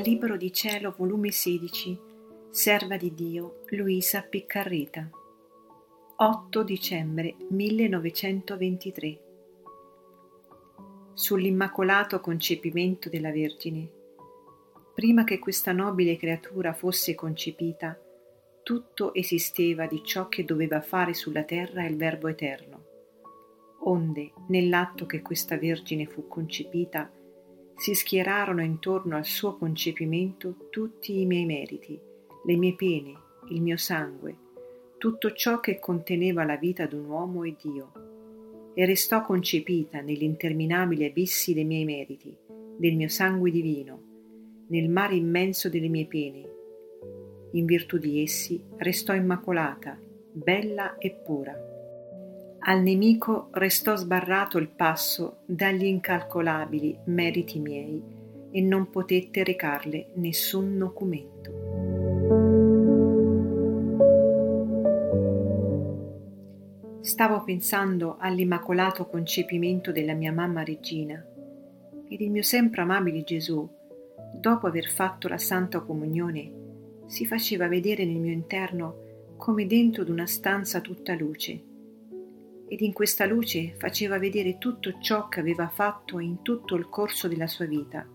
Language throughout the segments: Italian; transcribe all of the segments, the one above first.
Dal Libro di Cielo, volume 16, Serva di Dio, Luisa Piccarreta. 8 dicembre 1923. Sull'immacolato concepimento della Vergine. Prima che questa nobile creatura fosse concepita, tutto esisteva di ciò che doveva fare sulla terra il Verbo Eterno. Onde, nell'atto che questa Vergine fu concepita, si schierarono intorno al suo concepimento tutti i miei meriti, le mie pene, il mio sangue, tutto ciò che conteneva la vita d'un uomo e Dio, e restò concepita negli interminabili abissi dei miei meriti, del mio sangue divino, nel mare immenso delle mie pene. In virtù di essi restò immacolata, bella e pura. Al nemico restò sbarrato il passo dagli incalcolabili meriti miei e non potette recarle nessun documento. Stavo pensando all'immacolato concepimento della mia mamma regina ed il mio sempre amabile Gesù, dopo aver fatto la Santa Comunione, si faceva vedere nel mio interno come dentro d'una stanza tutta luce ed in questa luce faceva vedere tutto ciò che aveva fatto in tutto il corso della sua vita.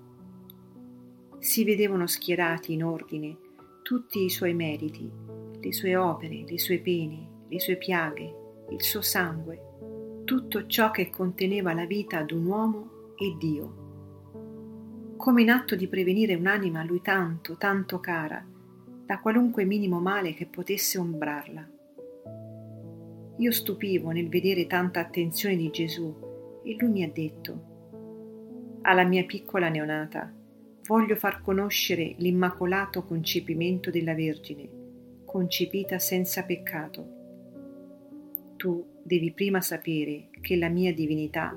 Si vedevano schierati in ordine tutti i suoi meriti, le sue opere, le sue pene, le sue piaghe, il suo sangue, tutto ciò che conteneva la vita ad un uomo e Dio. Come in atto di prevenire un'anima a lui tanto, tanto cara, da qualunque minimo male che potesse ombrarla. Io stupivo nel vedere tanta attenzione di Gesù e lui mi ha detto, alla mia piccola neonata, voglio far conoscere l'immacolato concepimento della Vergine, concepita senza peccato. Tu devi prima sapere che la mia divinità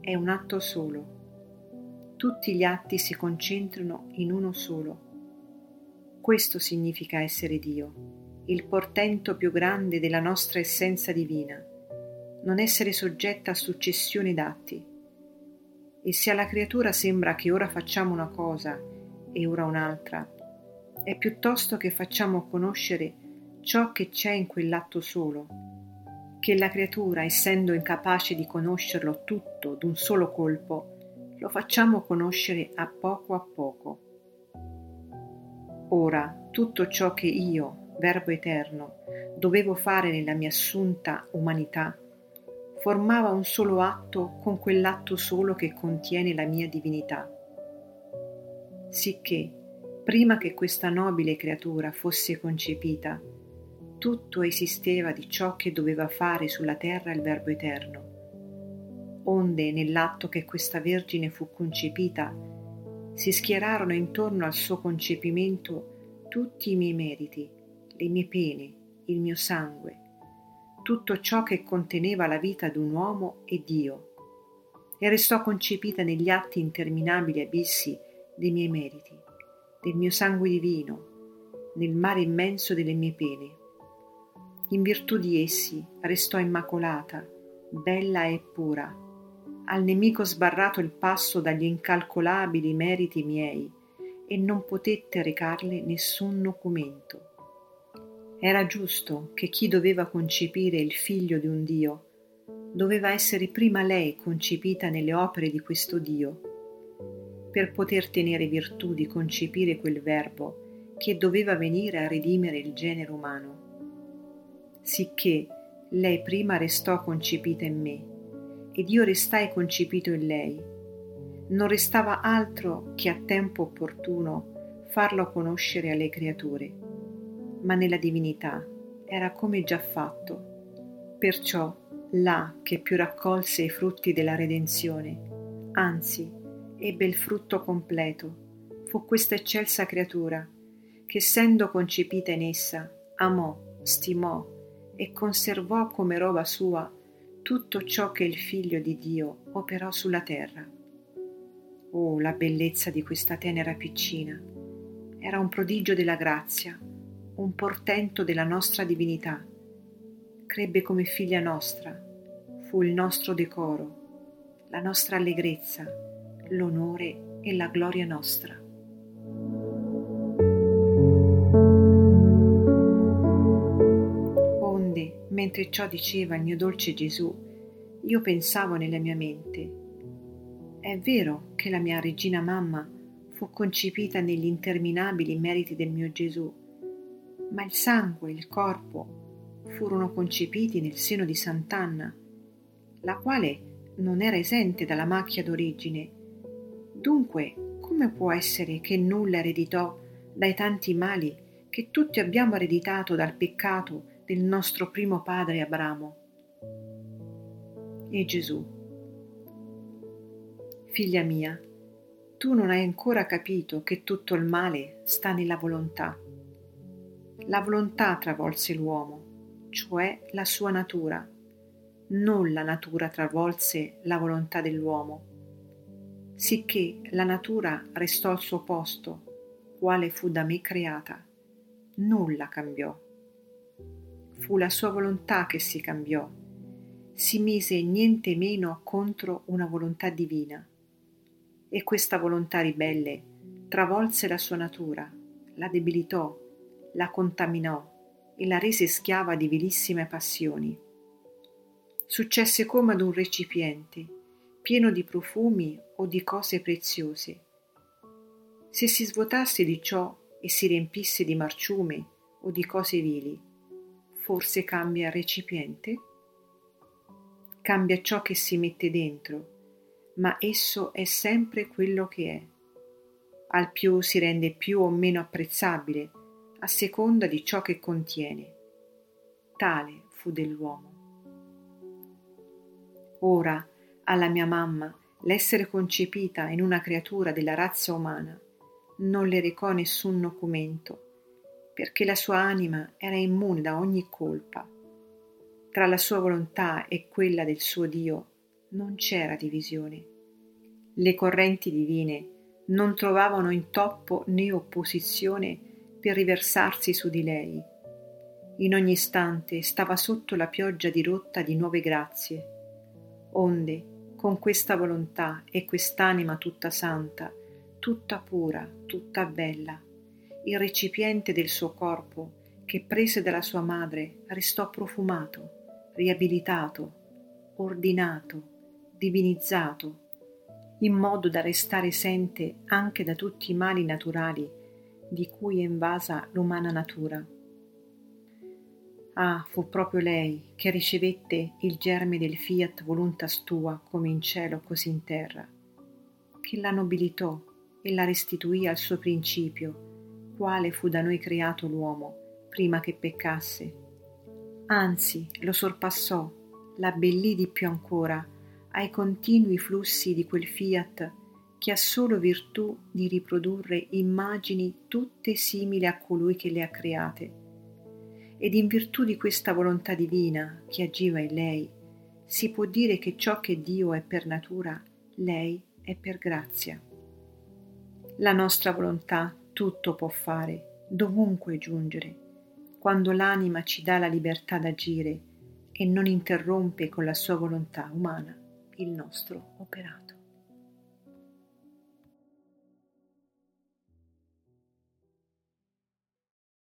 è un atto solo. Tutti gli atti si concentrano in uno solo. Questo significa essere Dio il portento più grande della nostra essenza divina, non essere soggetta a successioni d'atti. E se alla creatura sembra che ora facciamo una cosa e ora un'altra, è piuttosto che facciamo conoscere ciò che c'è in quell'atto solo, che la creatura, essendo incapace di conoscerlo tutto d'un solo colpo, lo facciamo conoscere a poco a poco. Ora, tutto ciò che io, Verbo eterno, dovevo fare nella mia assunta umanità, formava un solo atto con quell'atto solo che contiene la mia divinità. Sicché, prima che questa nobile creatura fosse concepita, tutto esisteva di ciò che doveva fare sulla terra il Verbo eterno. Onde, nell'atto che questa Vergine fu concepita, si schierarono intorno al suo concepimento tutti i miei meriti, le mie pene, il mio sangue, tutto ciò che conteneva la vita d'un uomo e Dio, e restò concepita negli atti interminabili abissi dei miei meriti, del mio sangue divino, nel mare immenso delle mie pene. In virtù di essi restò immacolata, bella e pura, al nemico sbarrato il passo dagli incalcolabili meriti miei, e non potette recarle nessun documento. Era giusto che chi doveva concepire il figlio di un Dio doveva essere prima lei concepita nelle opere di questo Dio, per poter tenere virtù di concepire quel Verbo che doveva venire a redimere il genere umano. Sicché lei prima restò concepita in me ed io restai concepito in lei. Non restava altro che a tempo opportuno farlo conoscere alle creature ma nella divinità era come già fatto. Perciò là che più raccolse i frutti della redenzione, anzi ebbe il frutto completo, fu questa eccelsa creatura che essendo concepita in essa amò, stimò e conservò come roba sua tutto ciò che il figlio di Dio operò sulla terra. Oh, la bellezza di questa tenera piccina! Era un prodigio della grazia, un portento della nostra divinità. Crebbe come figlia nostra, fu il nostro decoro, la nostra allegrezza, l'onore e la gloria nostra. Onde, mentre ciò diceva il mio dolce Gesù, io pensavo nella mia mente. È vero che la mia regina mamma fu concepita negli interminabili meriti del mio Gesù, ma il sangue e il corpo furono concepiti nel seno di Sant'Anna, la quale non era esente dalla macchia d'origine. Dunque, come può essere che nulla ereditò dai tanti mali che tutti abbiamo ereditato dal peccato del nostro primo padre Abramo? E Gesù, figlia mia, tu non hai ancora capito che tutto il male sta nella volontà. La volontà travolse l'uomo, cioè la sua natura. Non la natura travolse la volontà dell'uomo sicché la natura restò al suo posto, quale fu da me creata. Nulla cambiò. Fu la sua volontà che si cambiò, si mise niente meno contro una volontà divina. E questa volontà ribelle travolse la sua natura, la debilitò, la contaminò e la rese schiava di vilissime passioni. Successe come ad un recipiente pieno di profumi o di cose preziose. Se si svuotasse di ciò e si riempisse di marciume o di cose vili, forse cambia recipiente? Cambia ciò che si mette dentro, ma esso è sempre quello che è. Al più si rende più o meno apprezzabile a seconda di ciò che contiene. Tale fu dell'uomo. Ora, alla mia mamma l'essere concepita in una creatura della razza umana non le recò nessun nocumento, perché la sua anima era immune da ogni colpa. Tra la sua volontà e quella del suo Dio non c'era divisione. Le correnti divine non trovavano intoppo né opposizione per riversarsi su di lei. In ogni istante stava sotto la pioggia dirotta di nuove grazie, onde con questa volontà e quest'anima tutta santa, tutta pura, tutta bella, il recipiente del suo corpo, che prese dalla sua madre, restò profumato, riabilitato, ordinato, divinizzato, in modo da restare esente anche da tutti i mali naturali di cui è invasa l'umana natura. Ah, fu proprio lei che ricevette il germe del fiat voluntas tua come in cielo così in terra, che la nobilitò e la restituì al suo principio, quale fu da noi creato l'uomo prima che peccasse. Anzi, lo sorpassò, l'abbellì di più ancora ai continui flussi di quel fiat che ha solo virtù di riprodurre immagini tutte simili a colui che le ha create ed in virtù di questa volontà divina che agiva in lei, si può dire che ciò che Dio è per natura, lei è per grazia. La nostra volontà tutto può fare, dovunque giungere, quando l'anima ci dà la libertà d'agire e non interrompe con la sua volontà umana il nostro operato.